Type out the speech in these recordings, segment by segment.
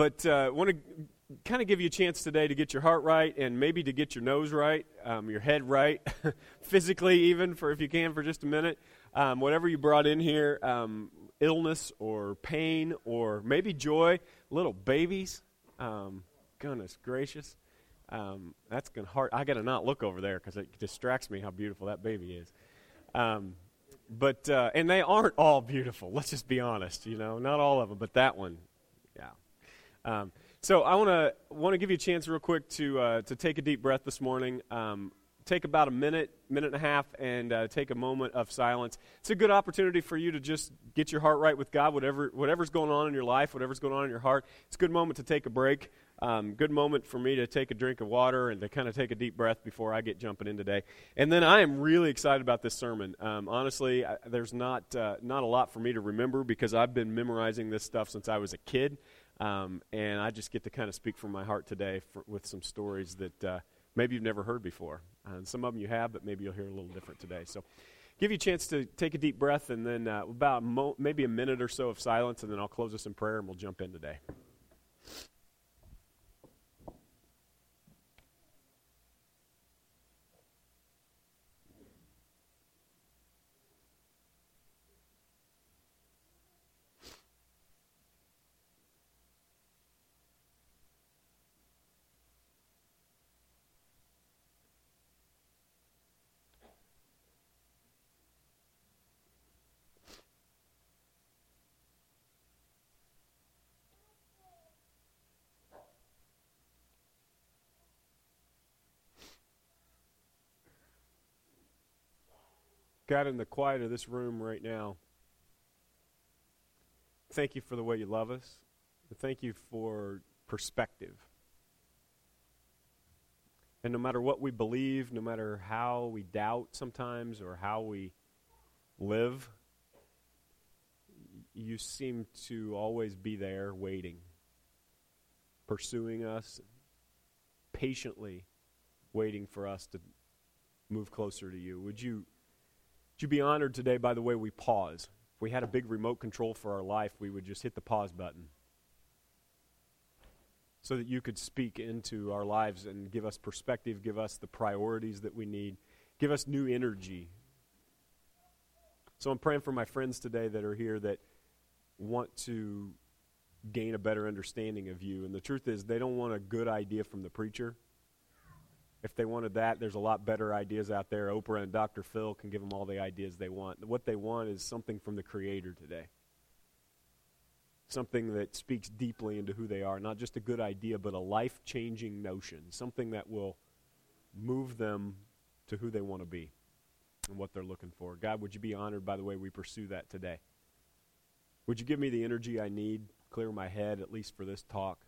but uh, want to kind of give you a chance today to get your heart right and maybe to get your nose right, um, your head right, physically even for if you can for just a minute. Um, whatever you brought in here, um, illness or pain or maybe joy, little babies. Um, goodness gracious, um, that's gonna hard. I got to not look over there because it distracts me how beautiful that baby is. Um, but uh, and they aren't all beautiful. Let's just be honest. You know, not all of them, but that one, yeah. So I want to want to give you a chance, real quick, to uh, to take a deep breath this morning. Um, take about a minute, minute and a half, and uh, take a moment of silence. It's a good opportunity for you to just get your heart right with God. Whatever whatever's going on in your life, whatever's going on in your heart, it's a good moment to take a break. Um, good moment for me to take a drink of water and to kind of take a deep breath before I get jumping in today. And then I am really excited about this sermon. Um, honestly, I, there's not uh, not a lot for me to remember because I've been memorizing this stuff since I was a kid. Um, and I just get to kind of speak from my heart today for, with some stories that uh, maybe you've never heard before. And some of them you have, but maybe you'll hear a little different today. So give you a chance to take a deep breath and then uh, about mo- maybe a minute or so of silence, and then I'll close us in prayer and we'll jump in today. God, in the quiet of this room right now, thank you for the way you love us. Thank you for perspective. And no matter what we believe, no matter how we doubt sometimes or how we live, you seem to always be there waiting, pursuing us, patiently waiting for us to move closer to you. Would you would you be honored today by the way we pause? If we had a big remote control for our life, we would just hit the pause button so that you could speak into our lives and give us perspective, give us the priorities that we need, give us new energy. So I'm praying for my friends today that are here that want to gain a better understanding of you. And the truth is, they don't want a good idea from the preacher. If they wanted that, there's a lot better ideas out there. Oprah and Dr. Phil can give them all the ideas they want. What they want is something from the Creator today. Something that speaks deeply into who they are. Not just a good idea, but a life changing notion. Something that will move them to who they want to be and what they're looking for. God, would you be honored by the way we pursue that today? Would you give me the energy I need, clear my head, at least for this talk?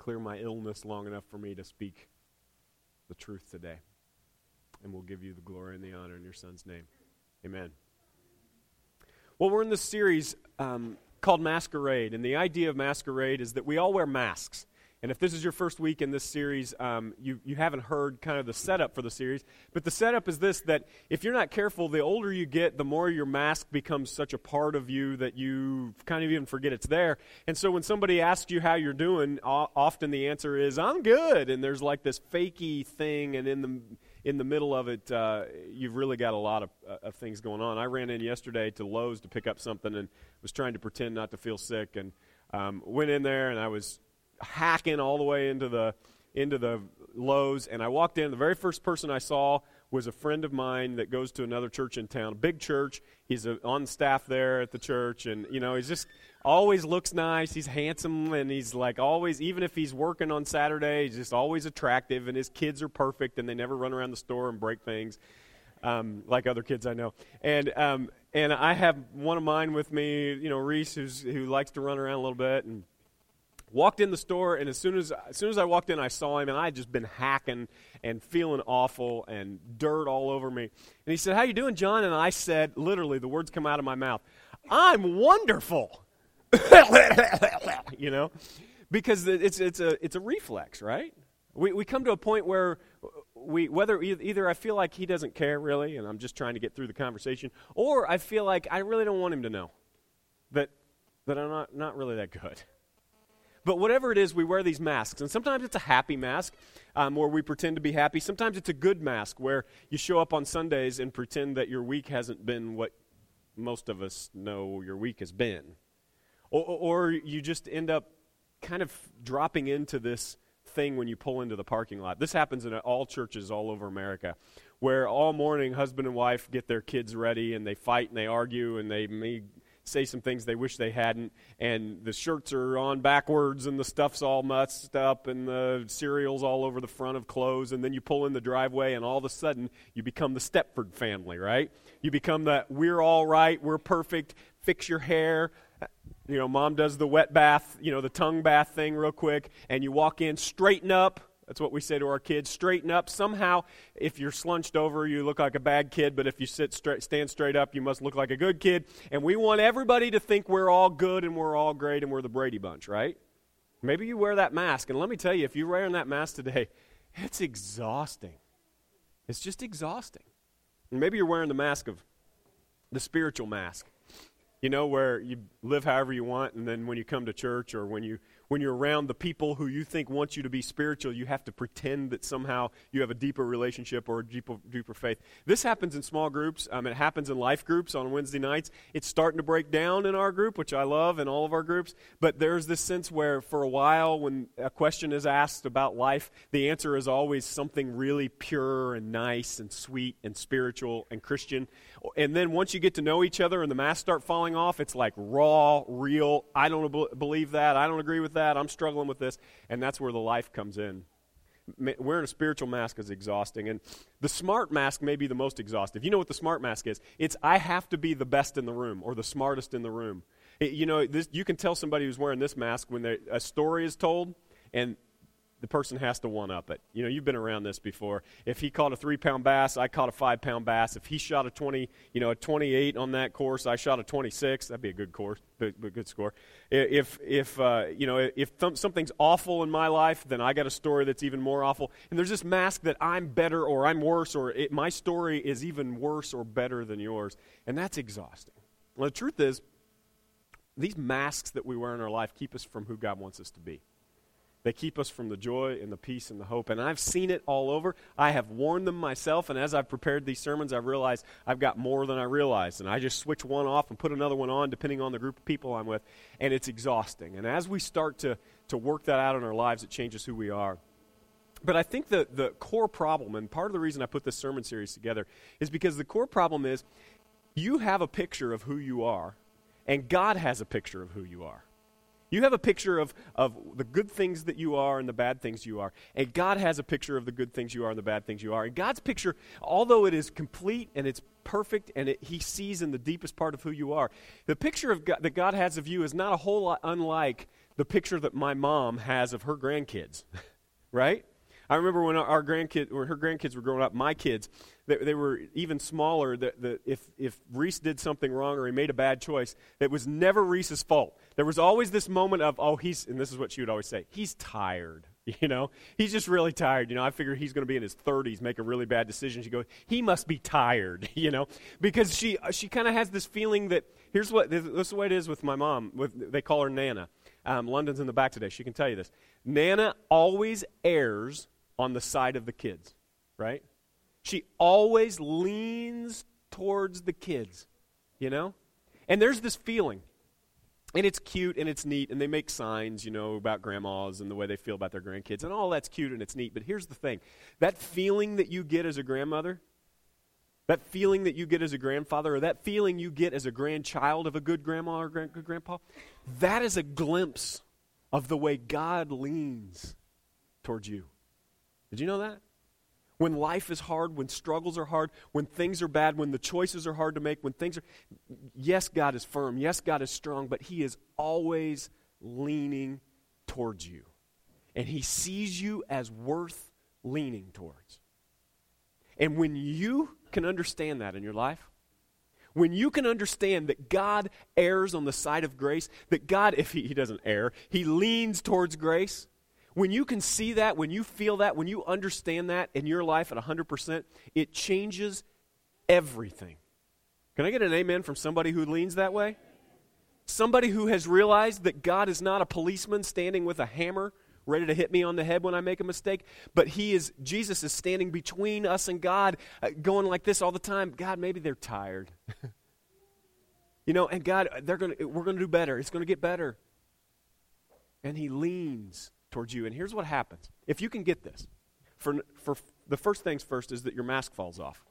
Clear my illness long enough for me to speak the truth today. And we'll give you the glory and the honor in your son's name. Amen. Well, we're in this series um, called Masquerade. And the idea of Masquerade is that we all wear masks. And if this is your first week in this series, um, you, you haven't heard kind of the setup for the series. But the setup is this that if you're not careful, the older you get, the more your mask becomes such a part of you that you kind of even forget it's there. And so when somebody asks you how you're doing, often the answer is, I'm good. And there's like this fakey thing, and in the in the middle of it, uh, you've really got a lot of, uh, of things going on. I ran in yesterday to Lowe's to pick up something and was trying to pretend not to feel sick and um, went in there and I was hacking all the way into the into the Lowe's, and I walked in. The very first person I saw was a friend of mine that goes to another church in town, a big church. He's a, on staff there at the church, and you know he's just always looks nice. He's handsome, and he's like always, even if he's working on Saturday, he's just always attractive. And his kids are perfect, and they never run around the store and break things um, like other kids I know. And um, and I have one of mine with me, you know, Reese, who's who likes to run around a little bit and Walked in the store, and as soon as, as soon as I walked in, I saw him, and I had just been hacking and feeling awful and dirt all over me. And he said, How you doing, John? And I said, literally, the words come out of my mouth, I'm wonderful. you know? Because it's, it's, a, it's a reflex, right? We, we come to a point where we, whether either I feel like he doesn't care really, and I'm just trying to get through the conversation, or I feel like I really don't want him to know that that I'm not, not really that good. But whatever it is, we wear these masks. And sometimes it's a happy mask um, where we pretend to be happy. Sometimes it's a good mask where you show up on Sundays and pretend that your week hasn't been what most of us know your week has been. Or, or you just end up kind of dropping into this thing when you pull into the parking lot. This happens in all churches all over America, where all morning husband and wife get their kids ready and they fight and they argue and they may say some things they wish they hadn't, and the shirts are on backwards, and the stuff's all messed up, and the cereal's all over the front of clothes, and then you pull in the driveway, and all of a sudden you become the Stepford family, right? You become that we're all right, we're perfect, fix your hair. You know, mom does the wet bath, you know, the tongue bath thing real quick, and you walk in, straighten up, that's what we say to our kids. Straighten up. Somehow, if you're slunched over, you look like a bad kid, but if you sit straight, stand straight up, you must look like a good kid. And we want everybody to think we're all good and we're all great and we're the Brady Bunch, right? Maybe you wear that mask. And let me tell you, if you're wearing that mask today, it's exhausting. It's just exhausting. And maybe you're wearing the mask of the spiritual mask you know, where you live however you want, and then when you come to church or when you when you're around the people who you think want you to be spiritual, you have to pretend that somehow you have a deeper relationship or a deeper, deeper faith. This happens in small groups. Um, it happens in life groups on Wednesday nights. It's starting to break down in our group, which I love, in all of our groups. But there's this sense where, for a while, when a question is asked about life, the answer is always something really pure and nice and sweet and spiritual and Christian. And then once you get to know each other and the masks start falling off, it's like raw, real. I don't believe that. I don't agree with that. I'm struggling with this. And that's where the life comes in. Wearing a spiritual mask is exhausting. And the smart mask may be the most exhaustive. You know what the smart mask is? It's I have to be the best in the room or the smartest in the room. It, you know, this, you can tell somebody who's wearing this mask when a story is told and the person has to one up it. You know, you've been around this before. If he caught a three pound bass, I caught a five pound bass. If he shot a 20, you know, a 28 on that course, I shot a 26. That'd be a good course, a good score. If, if uh, you know, if th- something's awful in my life, then I got a story that's even more awful. And there's this mask that I'm better or I'm worse or it, my story is even worse or better than yours. And that's exhausting. Well, the truth is, these masks that we wear in our life keep us from who God wants us to be. They keep us from the joy and the peace and the hope. And I've seen it all over. I have worn them myself. And as I've prepared these sermons, I've realized I've got more than I realized. And I just switch one off and put another one on, depending on the group of people I'm with. And it's exhausting. And as we start to, to work that out in our lives, it changes who we are. But I think the, the core problem, and part of the reason I put this sermon series together, is because the core problem is you have a picture of who you are, and God has a picture of who you are. You have a picture of, of the good things that you are and the bad things you are. And God has a picture of the good things you are and the bad things you are. And God's picture, although it is complete and it's perfect and it, He sees in the deepest part of who you are, the picture of God, that God has of you is not a whole lot unlike the picture that my mom has of her grandkids, right? I remember when our grandkids, when her grandkids were growing up, my kids, they, they were even smaller. That, if, if Reese did something wrong or he made a bad choice, it was never Reese's fault. There was always this moment of, oh, he's, and this is what she would always say, he's tired. You know, he's just really tired. You know, I figure he's going to be in his 30s, make a really bad decision. She goes, he must be tired. You know, because she she kind of has this feeling that here's what this is what it is with my mom. With they call her Nana. Um, London's in the back today. She can tell you this. Nana always errs on the side of the kids, right? She always leans towards the kids, you know? And there's this feeling. And it's cute and it's neat, and they make signs, you know, about grandmas and the way they feel about their grandkids, and all that's cute and it's neat. But here's the thing that feeling that you get as a grandmother, that feeling that you get as a grandfather, or that feeling you get as a grandchild of a good grandma or grand, good grandpa, that is a glimpse of the way God leans towards you. Did you know that? When life is hard, when struggles are hard, when things are bad, when the choices are hard to make, when things are. Yes, God is firm. Yes, God is strong, but He is always leaning towards you. And He sees you as worth leaning towards. And when you can understand that in your life, when you can understand that God errs on the side of grace, that God, if He, he doesn't err, He leans towards grace, when you can see that, when you feel that, when you understand that in your life at 100%, it changes everything. Can I get an amen from somebody who leans that way? somebody who has realized that God is not a policeman standing with a hammer ready to hit me on the head when I make a mistake, but he is Jesus is standing between us and God, uh, going like this all the time. God, maybe they're tired. you know, and God, they're going to we're going to do better. It's going to get better. And he leans towards you. And here's what happens. If you can get this. For for the first things first is that your mask falls off.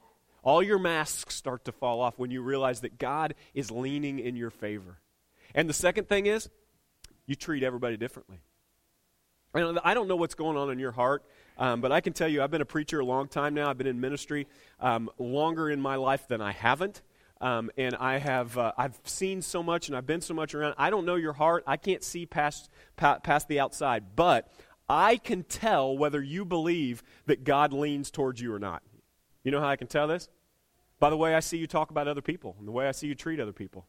All your masks start to fall off when you realize that God is leaning in your favor. And the second thing is, you treat everybody differently. I don't know what's going on in your heart, um, but I can tell you I've been a preacher a long time now. I've been in ministry um, longer in my life than I haven't. Um, and I have uh, I've seen so much and I've been so much around. I don't know your heart. I can't see past past the outside, but I can tell whether you believe that God leans towards you or not. You know how I can tell this? By the way I see you talk about other people and the way I see you treat other people.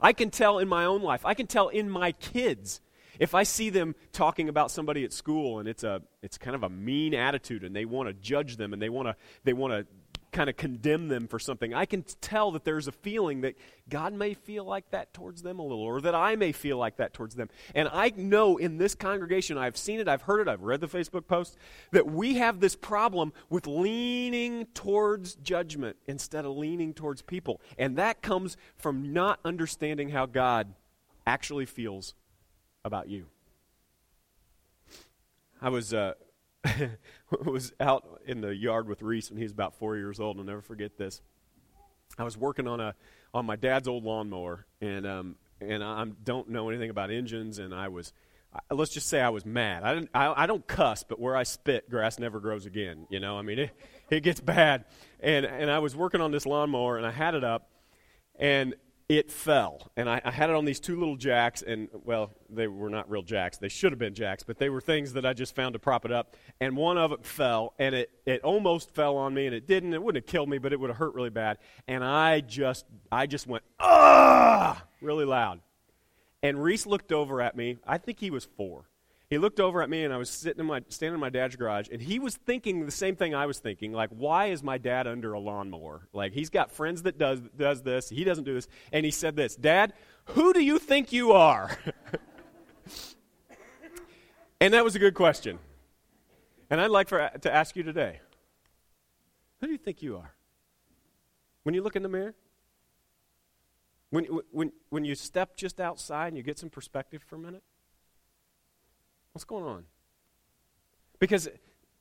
I can tell in my own life. I can tell in my kids if I see them talking about somebody at school and it's a it's kind of a mean attitude and they want to judge them and they want to they want to kind of condemn them for something, I can tell that there's a feeling that God may feel like that towards them a little, or that I may feel like that towards them. And I know in this congregation, I've seen it, I've heard it, I've read the Facebook post, that we have this problem with leaning towards judgment instead of leaning towards people. And that comes from not understanding how God actually feels about you. I was uh, was out in the yard with Reese when he was about four years old. I'll never forget this. I was working on a on my dad's old lawnmower, and um, and I don't know anything about engines, and I was. Let's just say I was mad. I, didn't, I, I don't cuss, but where I spit, grass never grows again. You know, I mean, it, it gets bad. And, and I was working on this lawnmower, and I had it up, and it fell. And I, I, had it on these two little jacks, and well, they were not real jacks. They should have been jacks, but they were things that I just found to prop it up. And one of them fell, and it, it almost fell on me, and it didn't. It wouldn't have killed me, but it would have hurt really bad. And I just, I just went, ah, really loud. And Reese looked over at me. I think he was four he looked over at me and I was sitting in my standing in my dad's garage and he was thinking the same thing I was thinking like why is my dad under a lawnmower? Like he's got friends that does does this he doesn't do this. And he said this dad who do you think you are? And that was a good question. And I'd like for, to ask you today who do you think you are? When you look in the mirror? When, when, when you step just outside and you get some perspective for a minute What's going on? Because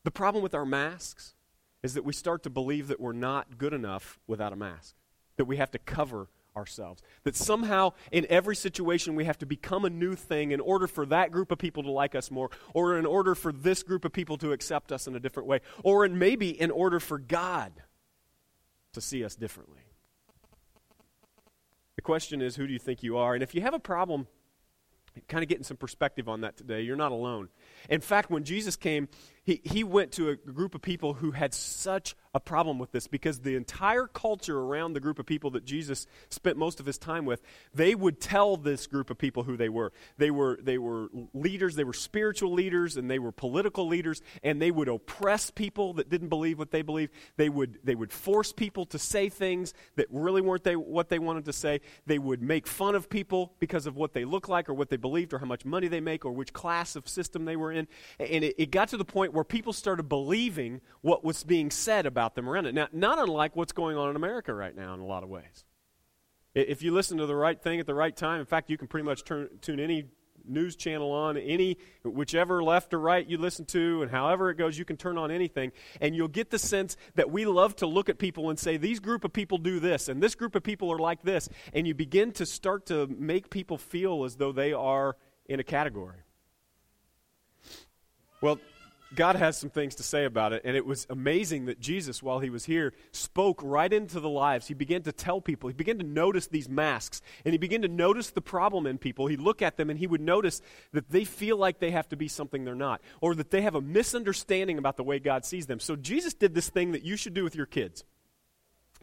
the problem with our masks is that we start to believe that we're not good enough without a mask, that we have to cover ourselves. That somehow, in every situation, we have to become a new thing in order for that group of people to like us more, or in order for this group of people to accept us in a different way, or in maybe in order for God to see us differently. The question is, who do you think you are? And if you have a problem kind of getting some perspective on that today. You're not alone. In fact, when Jesus came, he, he went to a group of people who had such a problem with this because the entire culture around the group of people that Jesus spent most of his time with, they would tell this group of people who they were. They were, they were leaders, they were spiritual leaders, and they were political leaders, and they would oppress people that didn't believe what they believed. They would, they would force people to say things that really weren't they, what they wanted to say. They would make fun of people because of what they look like or what they believed or how much money they make or which class of system they were in. And it, it got to the point where people started believing what was being said about them around it. Now, not unlike what's going on in America right now in a lot of ways. If you listen to the right thing at the right time, in fact, you can pretty much turn, tune any news channel on, any whichever left or right you listen to, and however it goes, you can turn on anything, and you'll get the sense that we love to look at people and say, these group of people do this, and this group of people are like this, and you begin to start to make people feel as though they are in a category. Well, God has some things to say about it, and it was amazing that Jesus, while he was here, spoke right into the lives. He began to tell people, he began to notice these masks, and he began to notice the problem in people. He'd look at them and he would notice that they feel like they have to be something they're not, or that they have a misunderstanding about the way God sees them. So Jesus did this thing that you should do with your kids.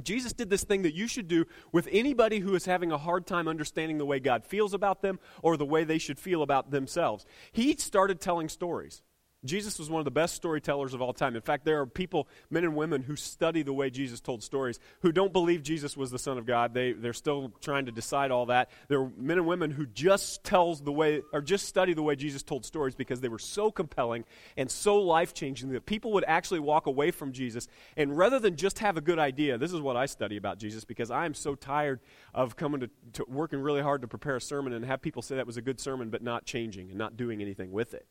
Jesus did this thing that you should do with anybody who is having a hard time understanding the way God feels about them or the way they should feel about themselves. He started telling stories. Jesus was one of the best storytellers of all time. In fact, there are people, men and women, who study the way Jesus told stories, who don't believe Jesus was the Son of God. They, they're still trying to decide all that. There are men and women who just tells the way, or just study the way Jesus told stories because they were so compelling and so life changing that people would actually walk away from Jesus. And rather than just have a good idea, this is what I study about Jesus because I am so tired of coming to, to working really hard to prepare a sermon and have people say that was a good sermon but not changing and not doing anything with it.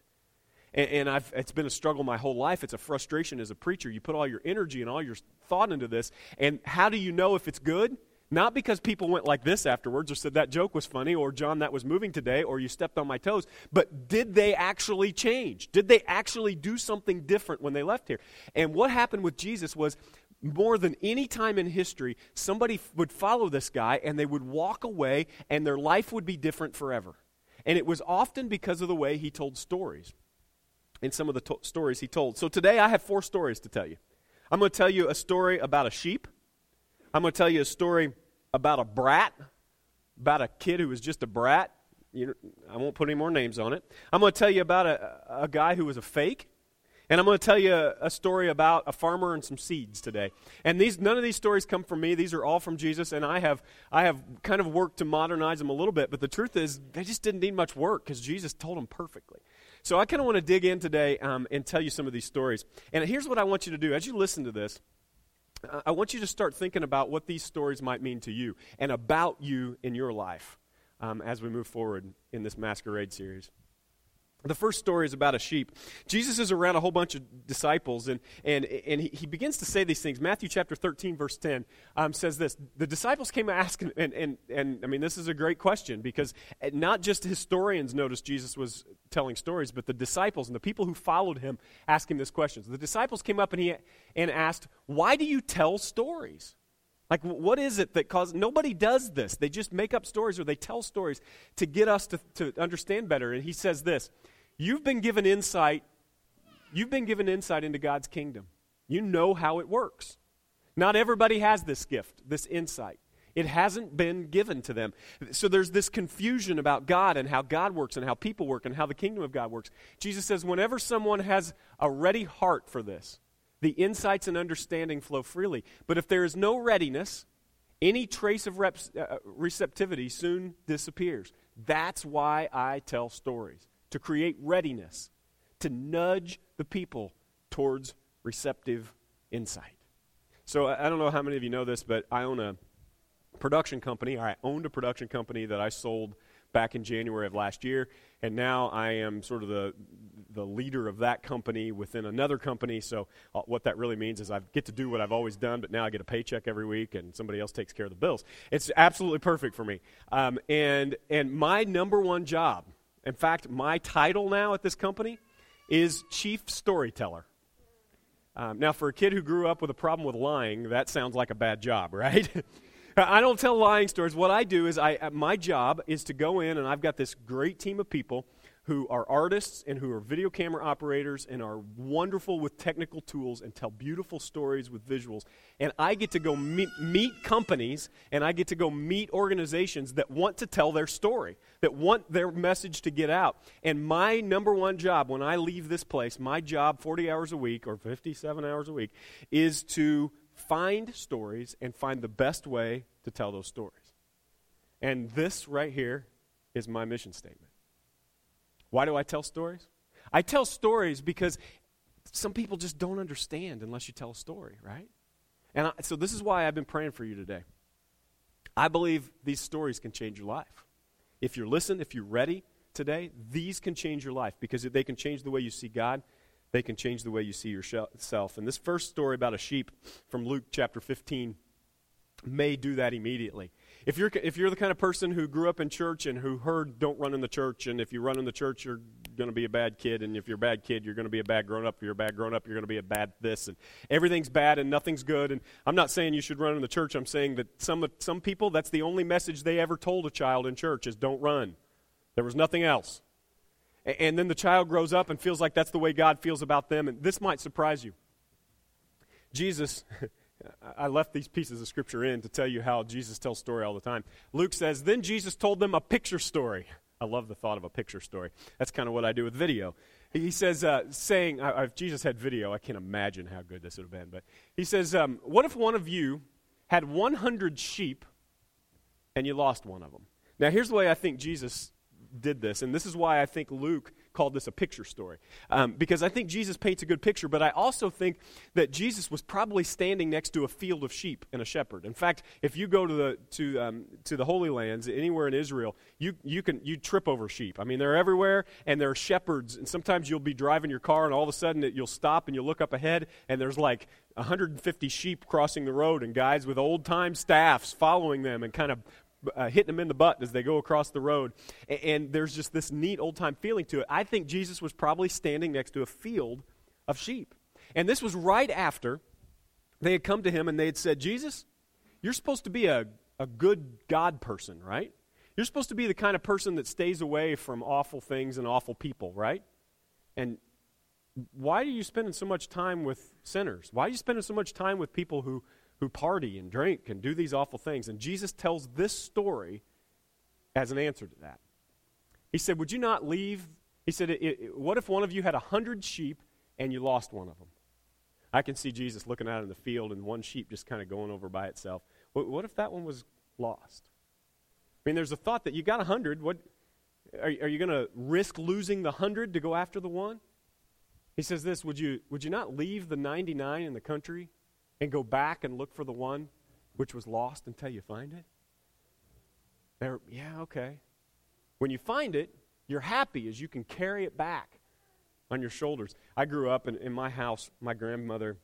And, and I've, it's been a struggle my whole life. It's a frustration as a preacher. You put all your energy and all your thought into this, and how do you know if it's good? Not because people went like this afterwards or said that joke was funny or John that was moving today or you stepped on my toes, but did they actually change? Did they actually do something different when they left here? And what happened with Jesus was more than any time in history, somebody would follow this guy and they would walk away and their life would be different forever. And it was often because of the way he told stories in some of the to- stories he told. So today I have four stories to tell you. I'm going to tell you a story about a sheep. I'm going to tell you a story about a brat, about a kid who was just a brat. You I won't put any more names on it. I'm going to tell you about a, a guy who was a fake. And I'm going to tell you a, a, story about a farmer and some seeds today. And these, none of these stories come from me. These are all from Jesus. And I have, I have kind of worked to modernize them a little bit. But the truth is, they just didn't need much work because Jesus told them perfectly. So I kind of want to dig in today um, and tell you some of these stories. And here's what I want you to do as you listen to this. I want you to start thinking about what these stories might mean to you and about you in your life um, as we move forward in this masquerade series. The first story is about a sheep. Jesus is around a whole bunch of disciples, and, and, and he, he begins to say these things. Matthew chapter 13, verse 10 um, says this The disciples came asking, and, and, and I mean, this is a great question because not just historians noticed Jesus was telling stories, but the disciples and the people who followed him asked him this question. So the disciples came up and, he, and asked, Why do you tell stories? Like, what is it that causes. Nobody does this. They just make up stories or they tell stories to get us to, to understand better. And he says this You've been given insight. You've been given insight into God's kingdom. You know how it works. Not everybody has this gift, this insight. It hasn't been given to them. So there's this confusion about God and how God works and how people work and how the kingdom of God works. Jesus says, whenever someone has a ready heart for this, the insights and understanding flow freely. But if there is no readiness, any trace of uh, receptivity soon disappears. That's why I tell stories to create readiness, to nudge the people towards receptive insight. So I don't know how many of you know this, but I own a production company. I owned a production company that I sold back in January of last year, and now I am sort of the the leader of that company within another company. So uh, what that really means is I get to do what I've always done, but now I get a paycheck every week, and somebody else takes care of the bills. It's absolutely perfect for me. Um, and and my number one job, in fact, my title now at this company is chief storyteller. Um, now, for a kid who grew up with a problem with lying, that sounds like a bad job, right? I don't tell lying stories. What I do is I my job is to go in and I've got this great team of people who are artists and who are video camera operators and are wonderful with technical tools and tell beautiful stories with visuals. And I get to go meet, meet, companies and I get to go meet organizations that want to tell their story, that want their message to get out. And my number one job when I leave this place, my job 40 hours a week or 57 hours a week, is to find stories and find the best way to tell those stories. And this right here is my mission statement. Why do I tell stories? I tell stories because some people just don't understand unless you tell a story, right? And I, so this is why I've been praying for you today. I believe these stories can change your life. If you're listening, if you're ready today, these can change your life because they can change the way you see God they can change the way you see yourself. And this first story about a sheep from Luke chapter 15 may do that immediately. If you're, if you're the kind of person who grew up in church and who heard don't run in the church, and if you run in the church, you're going to be a bad kid, and if you're a bad kid, you're going to be a bad grown up. If you're a bad grown up, you're going to be a bad this, and everything's bad and nothing's good. And I'm not saying you should run in the church. I'm saying that some, some people, that's the only message they ever told a child in church is don't run. There was nothing else. And then the child grows up and feels like that's the way God feels about them. And this might surprise you. Jesus, I left these pieces of scripture in to tell you how Jesus tells story all the time. Luke says, Then Jesus told them a picture story. I love the thought of a picture story. That's kind of what I do with video. He says, uh, saying, I, if Jesus had video, I can't imagine how good this would have been. But he says, um, What if one of you had 100 sheep and you lost one of them? Now, here's the way I think Jesus did this, and this is why I think Luke called this a picture story. Um, because I think Jesus paints a good picture, but I also think that Jesus was probably standing next to a field of sheep and a shepherd. In fact, if you go to the, to, um, to the Holy Lands, anywhere in Israel, you, you can you trip over sheep. I mean, they're everywhere, and there are shepherds, and sometimes you'll be driving your car, and all of a sudden it, you'll stop and you'll look up ahead, and there's like 150 sheep crossing the road, and guys with old time staffs following them and kind of uh, hitting them in the butt as they go across the road. And, and there's just this neat old time feeling to it. I think Jesus was probably standing next to a field of sheep. And this was right after they had come to him and they had said, Jesus, you're supposed to be a, a good God person, right? You're supposed to be the kind of person that stays away from awful things and awful people, right? And why are you spending so much time with sinners? Why are you spending so much time with people who who party and drink and do these awful things. And Jesus tells this story as an answer to that. He said, Would you not leave? He said, it, it, What if one of you had a hundred sheep and you lost one of them? I can see Jesus looking out in the field and one sheep just kind of going over by itself. What, what if that one was lost? I mean, there's a thought that you got a hundred. What are, are you going to risk losing the hundred to go after the one? He says this Would you, would you not leave the 99 in the country and go back and look for the one which was lost until you find it? There, yeah, okay. When you find it, you're happy as you can carry it back on your shoulders. I grew up in, in my house, my grandmother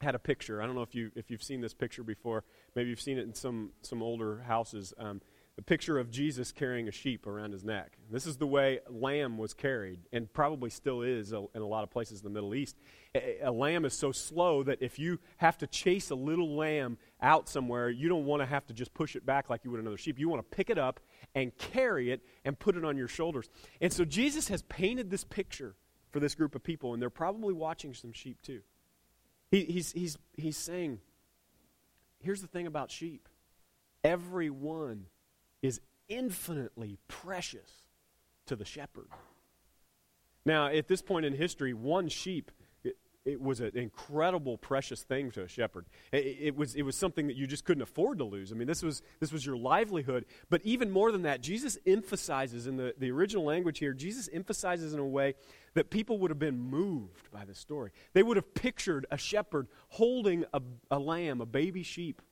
had a picture. I don't know if you if you've seen this picture before. Maybe you've seen it in some some older houses. Um, the picture of Jesus carrying a sheep around his neck. This is the way lamb was carried, and probably still is uh, in a lot of places in the Middle East. A, a, lamb is so slow that if you have to chase a little lamb out somewhere, you don't want to have to just push it back like you would another sheep. You want to pick it up and carry it and put it on your shoulders. And so Jesus has painted this picture for this group of people, and they're probably watching some sheep too. He, he's, he's, he's saying, here's the thing about sheep every one is infinitely precious to the shepherd. Now, at this point in history, one sheep it, was an incredible, precious thing to a shepherd. It, it, was, it was something that you just couldn't afford to lose. I mean, this was, this was your livelihood. But even more than that, Jesus emphasizes in the, the original language here, Jesus emphasizes in a way that people would have been moved by this story. They would have pictured a shepherd holding a, a lamb, a baby sheep,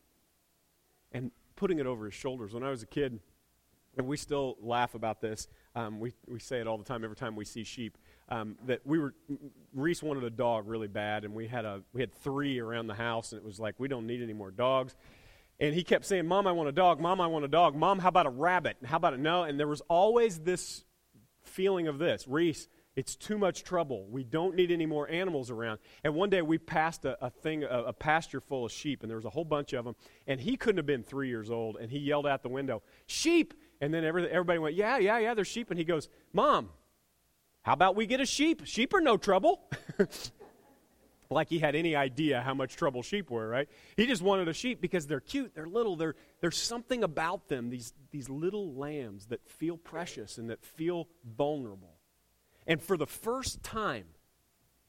and putting it over his shoulders. When I was a kid, and we still laugh about this. Um, we, we say it all the time every time we see sheep. Um, that we were Reese wanted a dog really bad, and we had a we had three around the house, and it was like we don't need any more dogs. And he kept saying, "Mom, I want a dog. Mom, I want a dog. Mom, how about a rabbit? How about it? No." And there was always this feeling of this, Reese. It's too much trouble. We don't need any more animals around. And one day we passed a, a thing, a, a, pasture full of sheep, and there was a whole bunch of them. And he couldn't have been three years old, and he yelled out the window, "Sheep!" And then every, everybody went, "Yeah, yeah, yeah, there's sheep." And he goes, "Mom, how about we get a sheep? Sheep are no trouble." like he had any idea how much trouble sheep were, right? He just wanted a sheep because they're cute, they're little, they're, there's something about them, these, these little lambs that feel precious and that feel vulnerable. And for the first time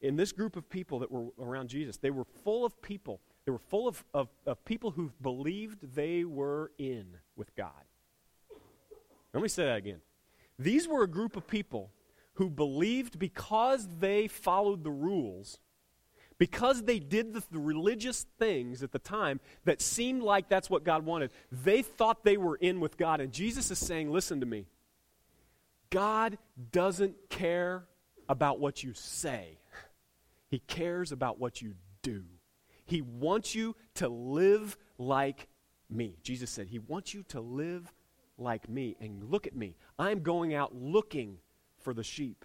in this group of people that were around Jesus, they were full of people. They were full of, of, of people who believed they were in with God. Let me say that again. These were a group of people who believed because they followed the rules, because they did the, the, religious things at the time that seemed like that's what God wanted, they thought they were in with God. And Jesus is saying, Listen to me. God doesn't care about what you say, He cares about what you do. He wants you to live like me. Jesus said, He wants you to live like me. And look at me. I'm going out looking for the sheep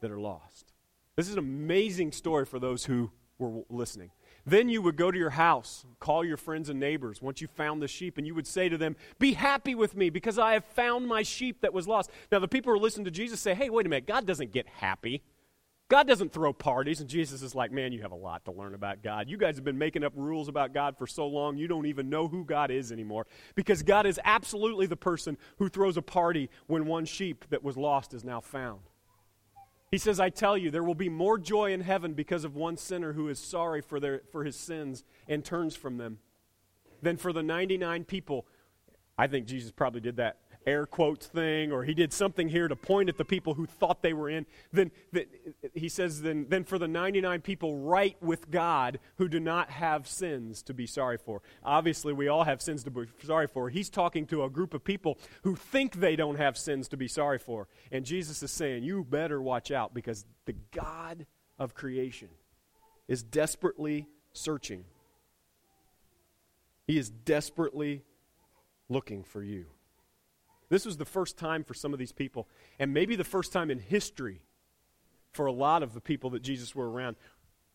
that are lost. This is an amazing story for those who were listening. Then you would go to your house, call your friends and neighbors once you found the sheep, and you would say to them, Be happy with me because I have found my sheep that was lost. Now, the people who listen to Jesus say, Hey, wait a minute, God doesn't get happy God doesn't throw parties, and Jesus is like, man, you have a lot to learn about God. You guys have been making up rules about God for so long, you don't even know who God is anymore. Because God is absolutely the person who throws a party when one sheep that was lost is now found. He says, I tell you, there will be more joy in heaven because of one sinner who is sorry for, their, for his sins and turns from them than for the 99 people. I think Jesus probably did that air quotes thing, or he did something here to point at the people who thought they were in, then, then he says, then, then for the 99 people right with God who do not have sins to be sorry for. Obviously, we all have sins to be sorry for. He's talking to a group of people who think they don't have sins to be sorry for. And Jesus is saying, You better watch out because the God of creation is desperately searching. He is desperately looking for you. This was the first time for some of these people, and maybe the first time in history for a lot of the people that Jesus were around,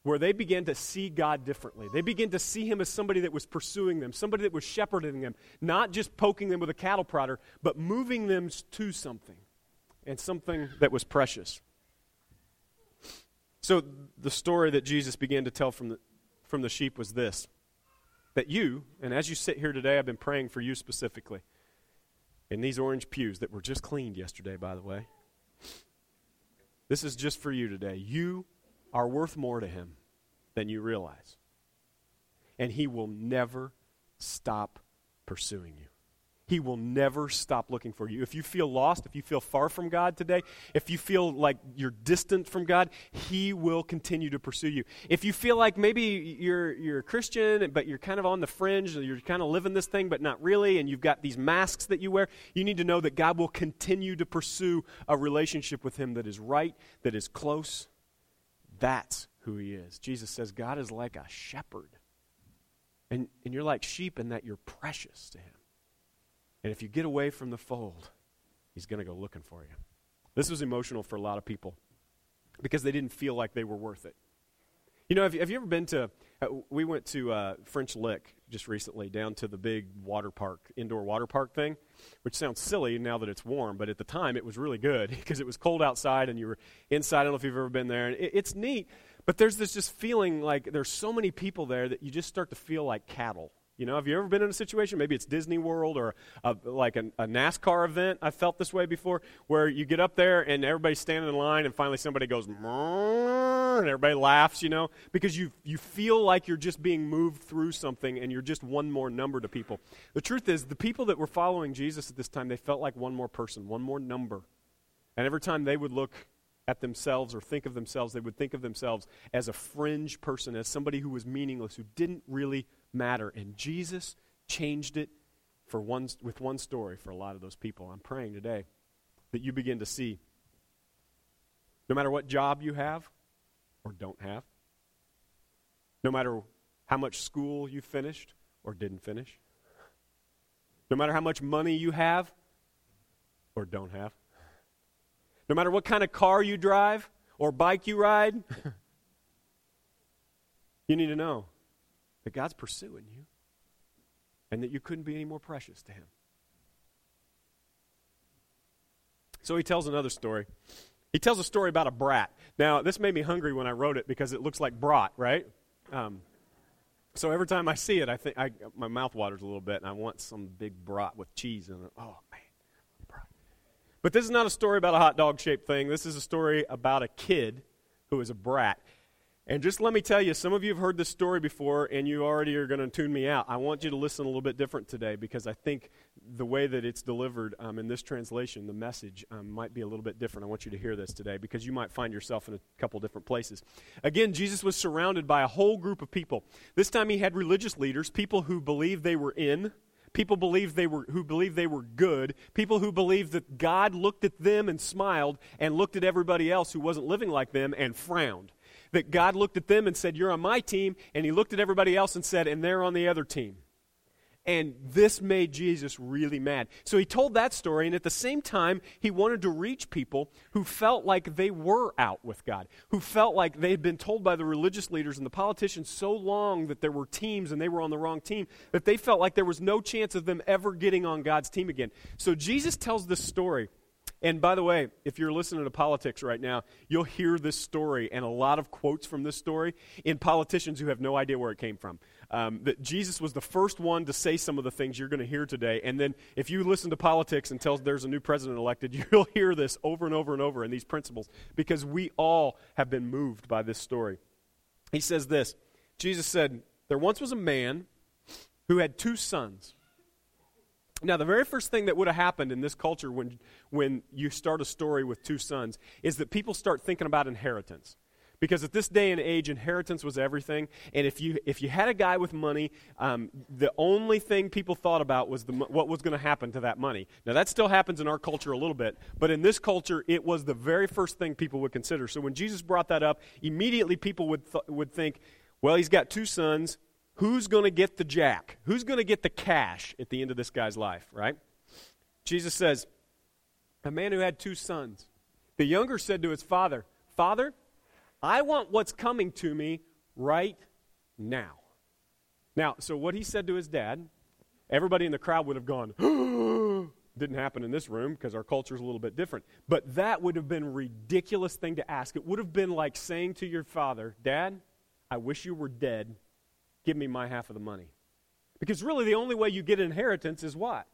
where they began to see God differently. They began to see him as somebody that was pursuing them, somebody that was shepherding them, not just poking them with a cattle prodder, but moving them to something, and something that was precious. So the story that Jesus began to tell from the, from the sheep was this that you, and as you sit here today, I've been praying for you specifically in these orange pews that were just cleaned yesterday, by the way. This is just for you today. You are worth more to Him than you realize. And He will never stop pursuing you. He will never stop looking for you. If you feel lost, if you feel far from God today, if you feel like you're distant from God, He will continue to pursue you. If you feel like maybe you're, you're a Christian, but you're kind of on the fringe, you're kind of living this thing, but not really, and you've got these masks that you wear, you need to know that God will continue to pursue a relationship with Him that is right, that is close. That's who He is. Jesus says God is like a shepherd. And, and you're like sheep in that you're precious to Him. And if you get away from the fold, he's going to go looking for you. This was emotional for a lot of people because they didn't feel like they were worth it. You know, have you, have you ever been to, uh, we went to uh, French Lick just recently, down to the big water park, indoor water park thing, which sounds silly now that it's warm, but at the time it was really good because it was cold outside and you were inside. I don't know if you've ever been there. And it, it's neat, but there's this just feeling like there's so many people there that you just start to feel like cattle. You know, have you ever been in a situation, maybe it's Disney World or a, like a, a NASCAR event? I felt this way before, where you get up there and everybody's standing in line, and finally somebody goes, mmm, and everybody laughs, you know, because you, you feel like you're just being moved through something and you're just one more number to people. The truth is, the people that were following Jesus at this time, they felt like one more person, one more number. And every time they would look at themselves or think of themselves, they would think of themselves as a fringe person, as somebody who was meaningless, who didn't really matter. And Jesus changed it for one, with one story for a lot of those people. I'm praying today that you begin to see no matter what job you have or don't have, no matter how much school you finished or didn't finish, no matter how much money you have or don't have, no matter what kind of car you drive or bike you ride, you need to know that God's pursuing you and that you couldn't be any more precious to Him. So he tells another story. He tells a story about a brat. Now, this made me hungry when I wrote it because it looks like brat, right? Um, so every time I see it, I think I, my mouth waters a little bit, and I want some big brat with cheese in it. Oh man, brat! But this is not a story about a hot dog shaped thing. This is a story about a kid who is a brat. And just let me tell you, some of you have heard this story before and you already are going to tune me out. I want you to listen a little bit different today because I think the way that it's delivered um, in this translation, the message, um, might be a little bit different. I want you to hear this today because you might find yourself in a couple different places. Again, Jesus was surrounded by a whole group of people. This time he had religious leaders, people who believed they were in people believed they were, who believed they were good, people who believed that God looked at them and smiled and looked at everybody else who wasn't living like them and frowned that God looked at them and said, You're on my team, and he looked at everybody else and said, And they're on the other team. And this made Jesus really mad. So he told that story, and at the same time, he wanted to reach people who felt like they were out with God, who felt like they had been told by the religious leaders and the politicians so long that there were teams and they were on the wrong team that they felt like there was no chance of them ever getting on God's team again. So Jesus tells this story And by the way, if you're listening to politics right now, you'll hear this story and a lot of quotes from this story in politicians who have no idea where it came from. Um, that Jesus was the first one to say some of the things you're going to hear today. And then if you listen to politics until there's a new president elected, you'll hear this over and over and over in these principles because we all have been moved by this story. He says this Jesus said, There once was a man who had two sons. Now, the very first thing that would have happened in this culture when, when you start a story with two sons is that people start thinking about inheritance. Because at this day and age, inheritance was everything. And if you, if you had a guy with money, um, the only thing people thought about was the, what was going to happen to that money. Now, that still happens in our culture a little bit, but in this culture, it was the very first thing people would consider. So when Jesus brought that up, immediately people would, th- would think, well, he's got two sons. Who's going to get the jack? Who's going to get the cash at the end of this guy's life, right? Jesus says, A man who had two sons. The younger said to his father, Father, I want what's coming to me right now. Now, so what he said to his dad, everybody in the crowd would have gone, didn't happen in this room because our culture is a little bit different. But that would have been a ridiculous thing to ask. It would have been like saying to your father, Dad, I wish you were dead. Give me my half of the money. Because really, the only way you get inheritance is what?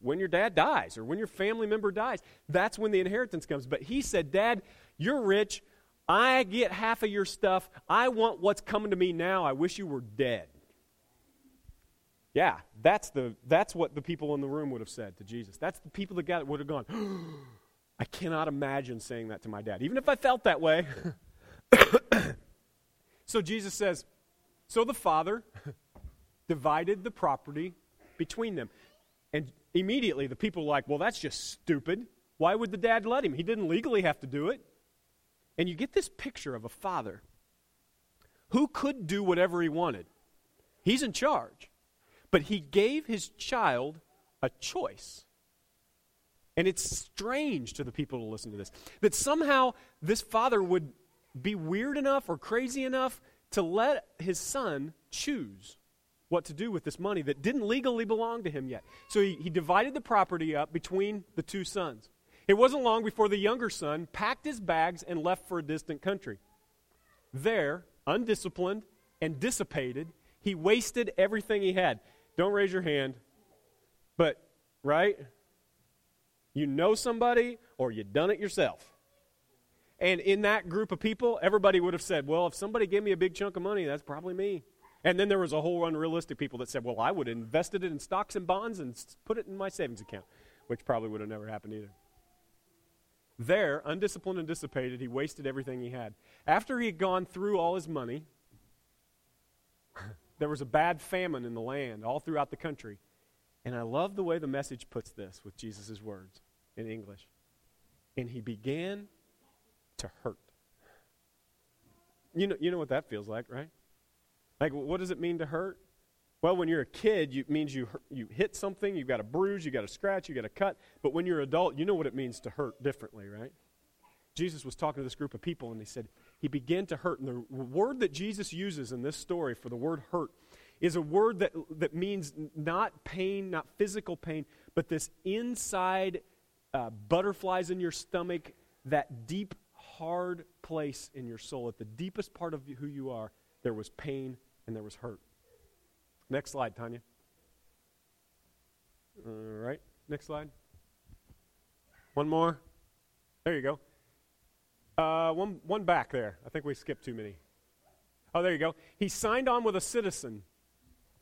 When your dad dies or when your family member dies. That's when the inheritance comes. But he said, Dad, you're rich. I get half of your stuff. I want what's coming to me now. I wish you were dead. Yeah, that's, the, that's what the people in the room would have said to Jesus. That's the people that got would have gone, I cannot imagine saying that to my dad, even if I felt that way. so Jesus says, So the father divided the property between them. And immediately the people were like, Well, that's just stupid. Why would the dad let him? He didn't legally have to do it. And you get this picture of a father who could do whatever he wanted. He's in charge. But he gave his child a choice. And it's strange to the people to listen to this that somehow this father would be weird enough or crazy enough to let his son choose what to do with this money that didn't legally belong to him yet. So he, he divided the property up between the two sons. It wasn't long before the younger son packed his bags and left for a distant country. There, undisciplined and dissipated, he wasted everything he had. Don't raise your hand, but, right? You know somebody or you done it yourself. And in that group of people, everybody would have said, well, if somebody gave me a big chunk of money, that's probably me. And then there was a whole unrealistic people that said, well, I would have invested it in stocks and bonds and put it in my savings account, which probably would have never happened either. There, undisciplined and dissipated, he wasted everything he had. After he had gone through all his money, there was a bad famine in the land all throughout the country. And I love the way the message puts this with Jesus' words in English. And he began to hurt. You know, you know what that feels like, right? Like, what does it mean to hurt? Well, when you're a kid, it means you, you hit something, you've got a bruise, you've got a scratch, you've got a cut. But when you're an adult, you know what it means to hurt differently, right? Jesus was talking to this group of people, and he said, He began to hurt. And the word that Jesus uses in this story for the word hurt is a word that, that means not pain, not physical pain, but this inside uh, butterflies in your stomach, that deep, hard place in your soul. At the deepest part of who you are, there was pain and there was hurt. Next slide, Tanya. All right, next slide. One more. There you go. Uh, one, one back there. I think we skipped too many. Oh, there you go. He signed on with a citizen.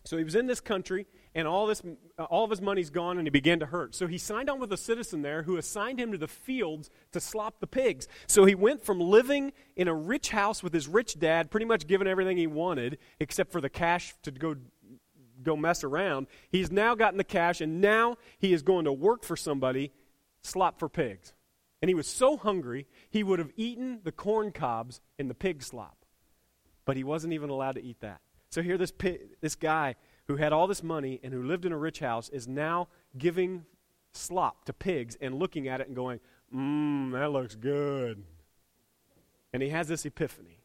So he was in this country, and all, this, all of his money's gone, and he began to hurt. So he signed on with a citizen there who assigned him to the fields to slop the pigs. So he went from living in a rich house with his rich dad, pretty much given everything he wanted, except for the cash to go go mess around. He's now gotten the cash, and now he is going to work for somebody, slop for pigs. And he was so hungry, he would have eaten the corn cobs in the pig slop. But he wasn't even allowed to eat that. So here, this, this guy who had all this money and who lived in a rich house is now giving slop to pigs and looking at it and going, Mmm, that looks good. And he has this epiphany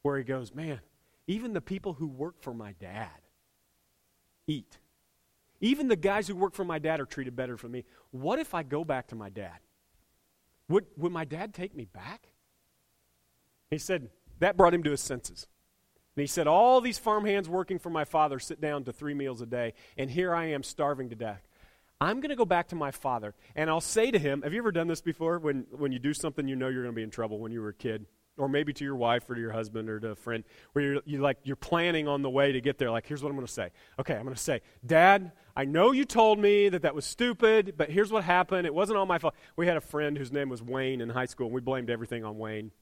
where he goes, Man, even the people who work for my dad eat. Even the guys who work for my dad are treated better for me. What if I go back to my dad? Would, would my dad take me back? He said, that brought him to his senses. And he said, All these farmhands working for my father sit down to three meals a day, and here I am starving to death. I'm going to go back to my father, and I'll say to him, Have you ever done this before when, when you do something you know you're going to be in trouble when you were a kid? Or maybe to your wife or to your husband or to a friend, where you're, you like, you're planning on the way to get there. Like, here's what I'm going to say. Okay, I'm going to say, Dad, I know you told me that that was stupid, but here's what happened. It wasn't all my fault. We had a friend whose name was Wayne in high school, and we blamed everything on Wayne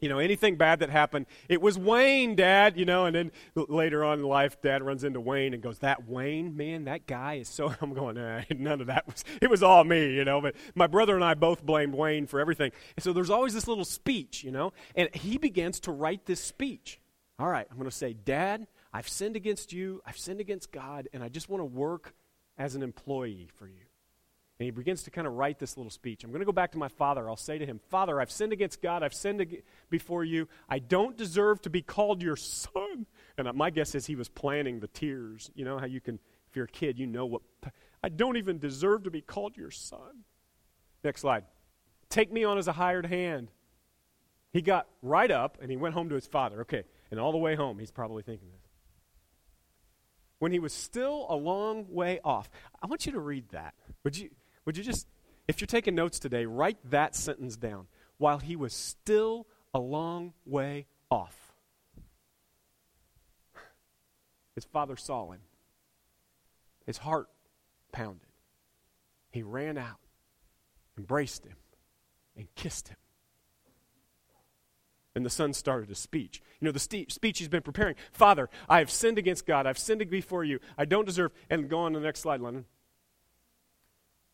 you know, anything bad that happened, it was Wayne, Dad, you know, and then later on in life, Dad runs into Wayne and goes, That Wayne, man, that guy is so. I'm going, nah, none of that was, it was all me, you know, but my brother and I both blamed Wayne for everything. And so there's always this little speech, you know, and he begins to write this speech. All right, I'm going to say, Dad, I've sinned against you, I've sinned against God, and I just want to work as an employee for you. And he begins to kind of write this little speech. I'm going to go back to my father. I'll say to him, Father, I've sinned against God. I've sinned ag- before you. I don't deserve to be called your son. And my guess is he was planning the tears. You know how you can, if you're a kid, you know what. I don't even deserve to be called your son. Next slide. Take me on as a hired hand. He got right up and he went home to his father. Okay. And all the way home, he's probably thinking this. When he was still a long way off, I want you to read that. Would you? Would you just, if you're taking notes today, write that sentence down. While he was still a long way off, his father saw him. His heart pounded. He ran out, embraced him, and kissed him. And the son started a speech. You know, the st- speech he's been preparing Father, I have sinned against God. I've sinned before you. I don't deserve. And go on to the next slide, Lennon.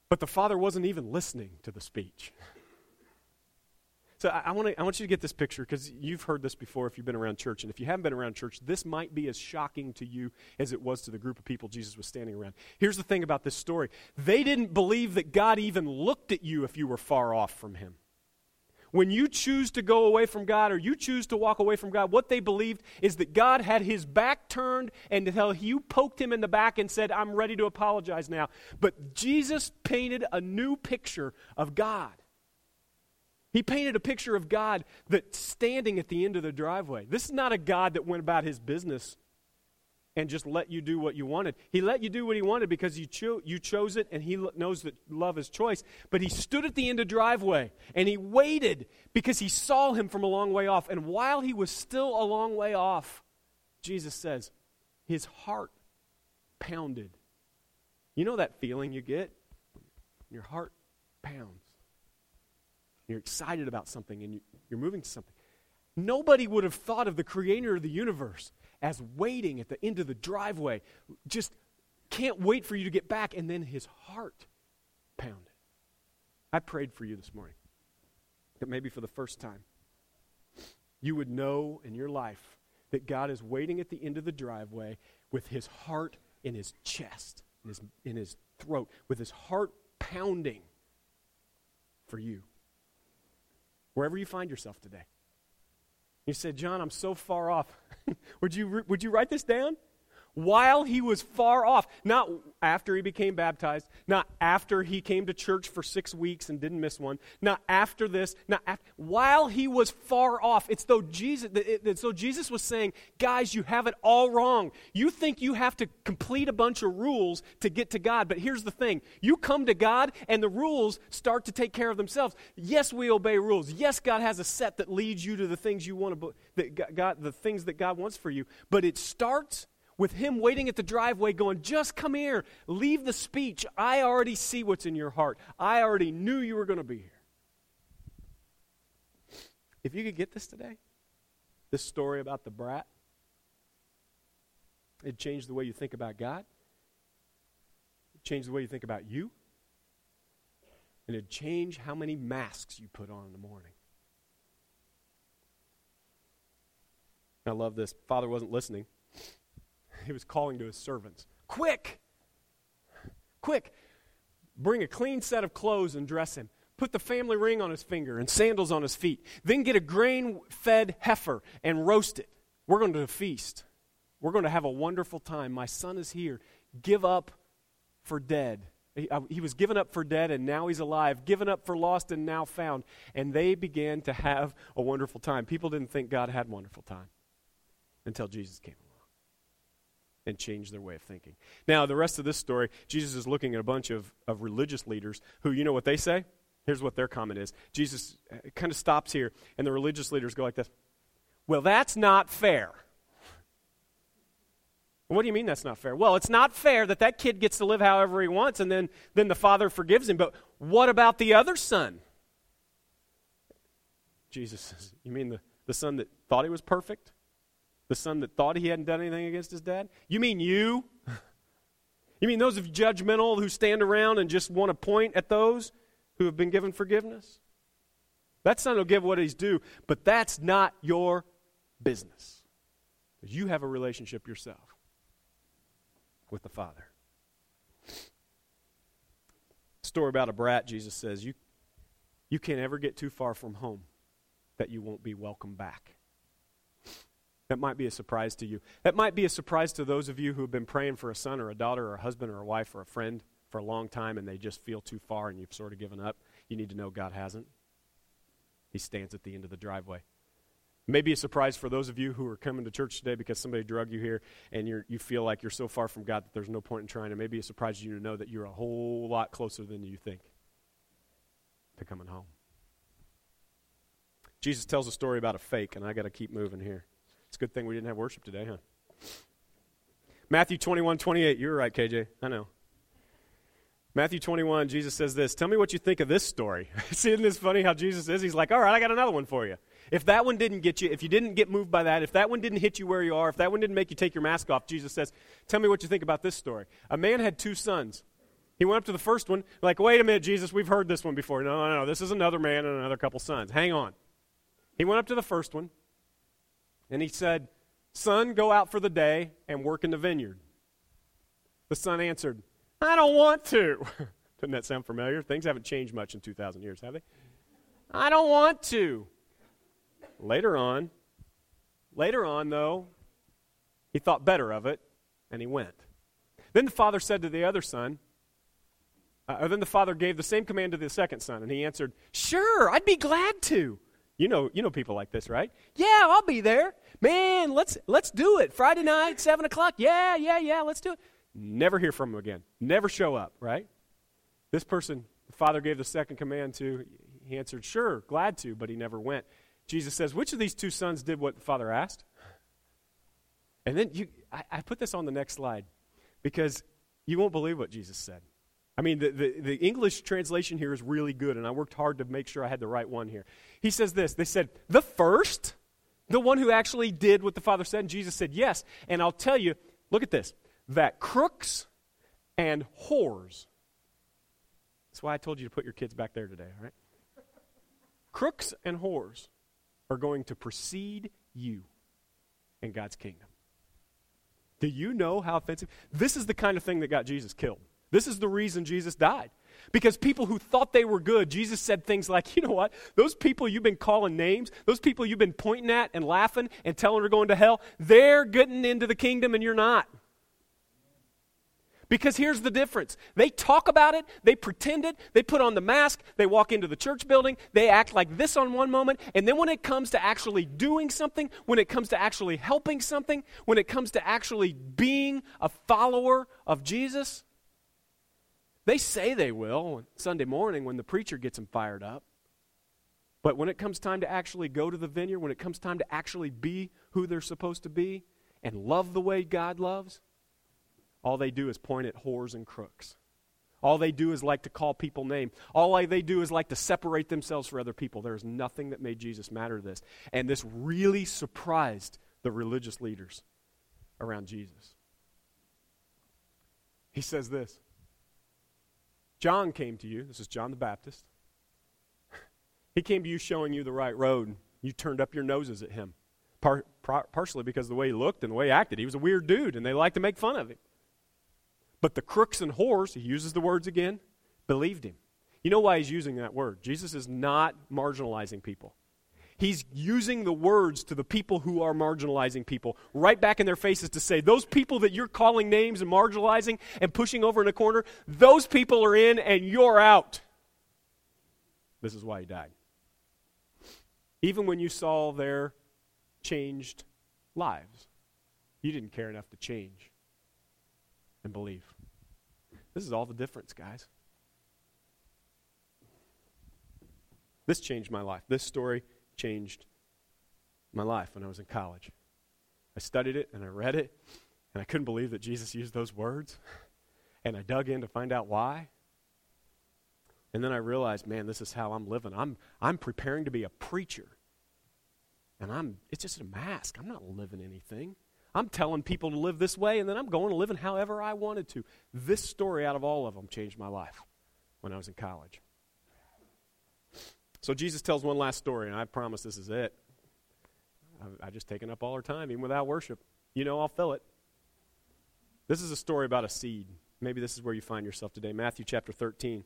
But the father wasn't even listening to the speech. So I, I, wanna, I want you to get this picture because you've heard this before if you've been around church. And if you haven't been around church, this might be as shocking to you as it was to the group of people Jesus was standing around. Here's the thing about this story they didn't believe that God even looked at you if you were far off from Him. When you choose to go away from God or you choose to walk away from God, what they believed is that God had his back turned and until you poked him in the back and said, I'm ready to apologize now. But Jesus painted a new picture of God. He painted a picture of God that's standing at the end of the driveway. This is not a God that went about his business and just let you do what you wanted. He let you do what he wanted because you, cho- you chose it and he knows that love is choice. But he stood at the end of driveway and he waited because he saw him from a long way off. And while he was still a long way off, Jesus says, his heart pounded. You know that feeling you get? Your heart pounds. You're excited about something and you're moving to something. Nobody would have thought of the creator of the universe as waiting at the end of the driveway. Just can't wait for you to get back. And then his heart pounded. I prayed for you this morning that maybe for the first time you would know in your life that God is waiting at the end of the driveway with his heart in his chest, in his, in his throat, with his heart pounding for you. Wherever you find yourself today. You said, John, I'm so far off. would, you, would you write this down? While he was far off. Not after he became baptized, not after he came to church for six weeks and didn't miss one, not after this, not after, while he was far off. It's though Jesus, it's though Jesus was saying, guys, you have it all wrong. You think you have to complete a bunch of rules to get to God, but here's the thing. You come to God and the rules start to take care of themselves. Yes, we obey rules. Yes, God has a set that leads you to the things you want to, that God, the things that God wants for you, but it starts with him waiting at the driveway going, Just come here, leave the speech. I already see what's in your heart. I already knew you were going to be here. If you could get this today, this story about the brat, it changed the way you think about God, it changed the way you think about you, and it changed how many masks you put on in the morning. I love this. Father wasn't listening he was calling to his servants Quick! Quick! Bring a clean set of clothes and dress him. Put the family ring on his finger and sandals on his feet. Then get a grain fed heifer and roast it. We're going to feast. We're going to have a wonderful time. My son is here. Give up for dead. He, uh, he was given up for dead and now he's alive, given up for lost and now found. And they began to have a wonderful time. People didn't think God had wonderful time until Jesus came and change their way of thinking. Now, the rest of this story, Jesus is looking at a bunch of, of religious leaders who, you know what they say? Here's what their comment is Jesus uh, kind of stops here, and the religious leaders go like this Well, that's not fair. What do you mean that's not fair? Well, it's not fair that that kid gets to live however he wants and then, then the father forgives him. But what about the other son? Jesus says, You mean the, the son that thought he was perfect? The son that thought he hadn't done anything against his dad? You mean you? you mean those of judgmental who stand around and just want to point at those who have been given forgiveness? That son will give what he's due, but that's not your business. You have a relationship yourself with the Father. Story about a brat, Jesus says, you, you can't ever get too far from home that you won't be welcome back. That might be a surprise to you. That might be a surprise to those of you who have been praying for a son or a daughter or a husband or a wife or a friend for a long time and they just feel too far and you've sort of given up. You need to know God hasn't. He stands at the end of the driveway. Maybe a surprise for those of you who are coming to church today because somebody drug you here and you you feel like you're so far from God that there's no point in trying. And maybe a surprise to you to know that you're a whole lot closer than you think to coming home. Jesus tells a story about a fake, and I got to keep moving here. It's a good thing we didn't have worship today, huh? Matthew 21, 28. You were right, KJ. I know. Matthew 21, Jesus says this Tell me what you think of this story. See, isn't this funny how Jesus is? He's like, All right, I got another one for you. If that one didn't get you, if you didn't get moved by that, if that one didn't hit you where you are, if that one didn't make you take your mask off, Jesus says, Tell me what you think about this story. A man had two sons. He went up to the first one, like, Wait a minute, Jesus, we've heard this one before. No, no, no, this is another man and another couple sons. Hang on. He went up to the first one, and he said, Son, go out for the day and work in the vineyard. The son answered, I don't want to. Doesn't that sound familiar? Things haven't changed much in 2,000 years, have they? I don't want to. Later on, later on, though, he thought better of it and he went. Then the father said to the other son, uh, then the father gave the same command to the second son, and he answered, Sure, I'd be glad to. You know, you know people like this, right? Yeah, I'll be there. Man, let's let's do it. Friday night, seven o'clock. Yeah, yeah, yeah, let's do it. Never hear from him again. Never show up, right? This person, the father gave the second command to, he answered, Sure, glad to, but he never went. Jesus says, Which of these two sons did what the father asked? And then you, I, I put this on the next slide because you won't believe what Jesus said. I mean, the, the, the, English translation here is really good, and I worked hard to make sure I had the right one here. He says this They said, The first, the one who actually did what the Father said, and Jesus said, Yes. And I'll tell you, look at this, that crooks and whores. That's why I told you to put your kids back there today, all right? crooks and whores are going to precede you in God's kingdom. Do you know how offensive? This is the kind of thing that got Jesus killed. This is the reason Jesus died. Because people who thought they were good, Jesus said things like, you know what? Those people you've been calling names, those people you've been pointing at and laughing and telling are going to hell, they're getting into the kingdom and you're not. Because here's the difference they talk about it, they pretend it, they put on the mask, they walk into the church building, they act like this on one moment, and then when it comes to actually doing something, when it comes to actually helping something, when it comes to actually being a follower of Jesus, they say they will Sunday morning when the preacher gets them fired up. But when it comes time to actually go to the vineyard, when it comes time to actually be who they're supposed to be and love the way God loves, all they do is point at whores and crooks. All they do is like to call people names. All they do is like to separate themselves from other people. There is nothing that made Jesus matter to this. And this really surprised the religious leaders around Jesus. He says this John came to you. This is John the Baptist. He came to you showing you the right road. You turned up your noses at him. Par- par- partially because of the way he looked and the way he acted. He was a weird dude, and they liked to make fun of him. But the crooks and whores, he uses the words again, believed him. You know why he's using that word? Jesus is not marginalizing people. He's using the words to the people who are marginalizing people right back in their faces to say, those people that you're calling names and marginalizing and pushing over in a corner, those people are in and you're out. This is why he died. Even when you saw their changed lives, you didn't care enough to change and believe. This is all the difference, guys. This changed my life. This story changed my life when I was in college. I studied it and I read it, and I couldn't believe that Jesus used those words. And I dug in to find out why. And then I realized, man, this is how I'm living. I'm, I'm preparing to be a preacher. And I'm, it's just a mask. I'm not living anything. I'm telling people to live this way, and then I'm going to living however I wanted to. This story, out of all of them, changed my life when I was in college. So Jesus tells one last story, and I promise this is it. I've, I've just taken up all our time, even without worship. You know, I'll fill it. This is a story about a seed. Maybe this is where you find yourself today. Matthew chapter 13.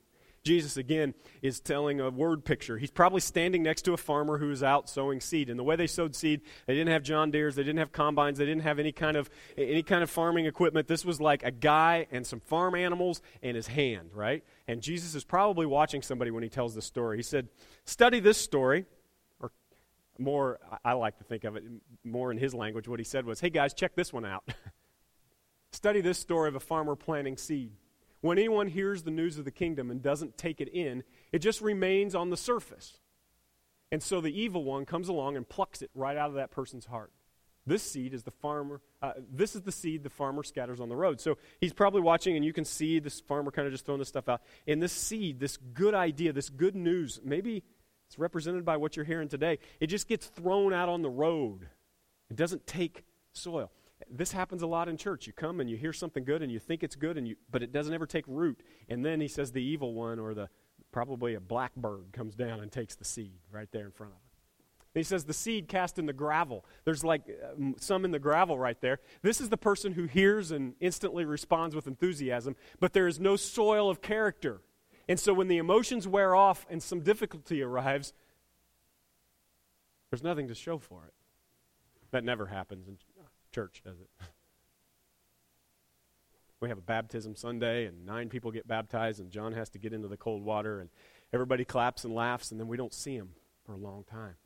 Jesus, again, is telling a word picture. He's probably standing next to a farmer who's out sowing seed. And the way they sowed seed, they didn't have John Deere's, they didn't have combines, they didn't have any kind of, any kind of farming equipment. This was like a guy and some farm animals and his hand, right? And Jesus is probably watching somebody when he tells this story. He said, Study this story. Or more, I like to think of it more in his language. What he said was, Hey guys, check this one out. Study this story of a farmer planting seed. When anyone hears the news of the kingdom and doesn't take it in, it just remains on the surface. And so the evil one comes along and plucks it right out of that person's heart. This seed is the farmer. Uh, this is the seed the farmer scatters on the road. So he's probably watching, and you can see this farmer kind of just throwing this stuff out. And this seed, this good idea, this good news, maybe it's represented by what you're hearing today. It just gets thrown out on the road. It doesn't take soil this happens a lot in church. You come and you hear something good and you think it's good, and you, but it doesn't ever take root. And then he says the evil one or the probably a blackbird comes down and takes the seed right there in front of him. And he says the seed cast in the gravel. There's like uh, some in the gravel right there. This is the person who hears and instantly responds with enthusiasm, but there is no soil of character. And so when the emotions wear off and some difficulty arrives, there's nothing to show for it. That never happens in church, does it? we have a baptism Sunday, and nine people get baptized, and John has to get into the cold water, and everybody claps and laughs, and then we don't see him for a long time.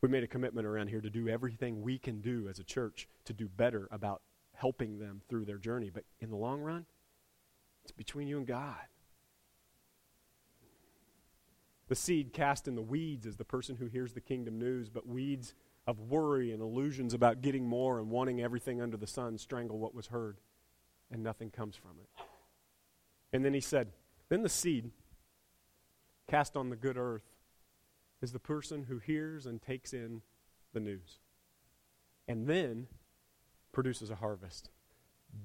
We made a commitment around here to do everything we can do as a church to do better about helping them through their journey. But in the long run, it's between you and God. The seed cast in the weeds is the person who hears the kingdom news, but weeds of worry and illusions about getting more and wanting everything under the sun strangle what was heard, and nothing comes from it. And then he said, Then the seed cast on the good earth is the person who hears and takes in the news, and then produces a harvest,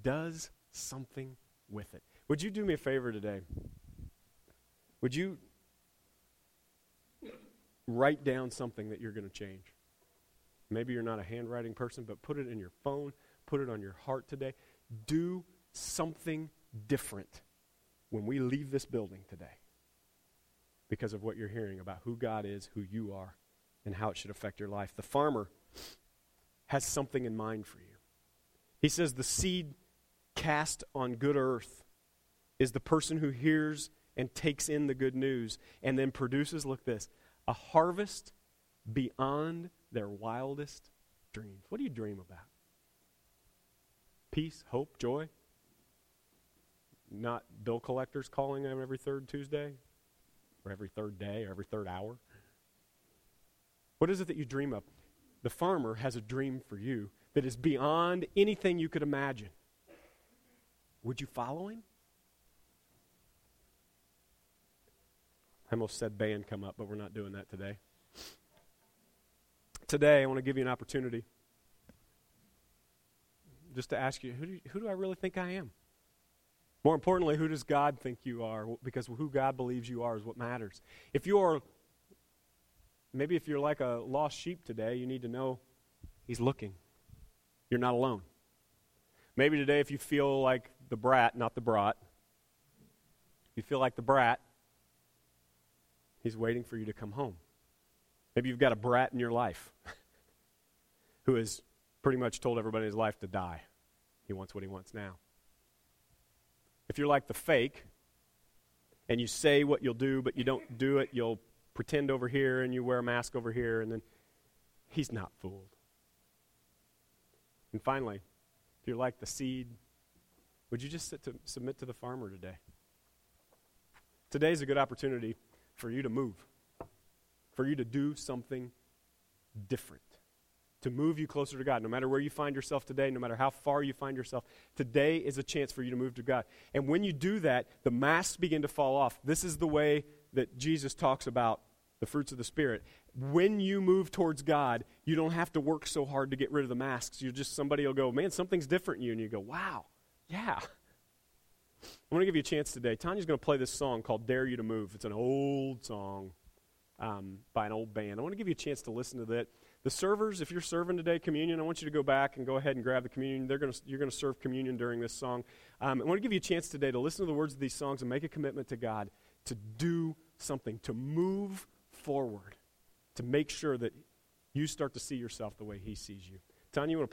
does something with it. Would you do me a favor today? Would you write down something that you're going to change? Maybe you're not a handwriting person, but put it in your phone, put it on your heart today. Do something different when we leave this building today because of what you're hearing about who God is, who you are, and how it should affect your life. The farmer has something in mind for you. He says the seed cast on good earth is the person who hears and takes in the good news and then produces, look this, a harvest beyond their wildest dreams. What do you dream about? Peace, hope, joy? Not bill collectors calling them every third Tuesday, or every third day, or every third hour. What is it that you dream of? The farmer has a dream for you that is beyond anything you could imagine. Would you follow him? I almost said band come up, but we're not doing that today today, I want to give you an opportunity just to ask you who do, who do I really think I am? More importantly, who does God think you are? Because who God believes you are is what matters. If you are, maybe if you're like a lost sheep today, you need to know He's looking. You're not alone. Maybe today, if you feel like the brat, not the brat, you feel like the brat, He's waiting for you to come home. Maybe you've got a brat in your life who has pretty much told everybody in his life to die. He wants what he wants now. If you're like the fake, and you say what you'll do, but you don't do it, you'll pretend over here and you wear a mask over here, and then he's not fooled. And finally, if you're like the seed, would you just to, submit to the farmer today? Today's a good opportunity for you to move, for you to do something different, to move you closer to God. No matter where you find yourself today, no matter how far you find yourself, today is a chance for you to move to God. And when you do that, the masks begin to fall off. This is the way that Jesus talks about the fruits of the Spirit. When you move towards God, you don't have to work so hard to get rid of the masks. You just, somebody will go, man, something's different in you. And you go, wow, yeah. I'm going to give you a chance today. Tanya's going to play this song called Dare You to Move. It's an old song um, by an old band. I want to give you a chance to listen to that. The servers, if you're serving today communion, I want you to go back and go ahead and grab the communion. They're to, you're going to serve communion during this song. Um, I want to give you a chance today to listen to the words of these songs and make a commitment to God to do something, to move forward, to make sure that you start to see yourself the way He sees you. Tanya, you want to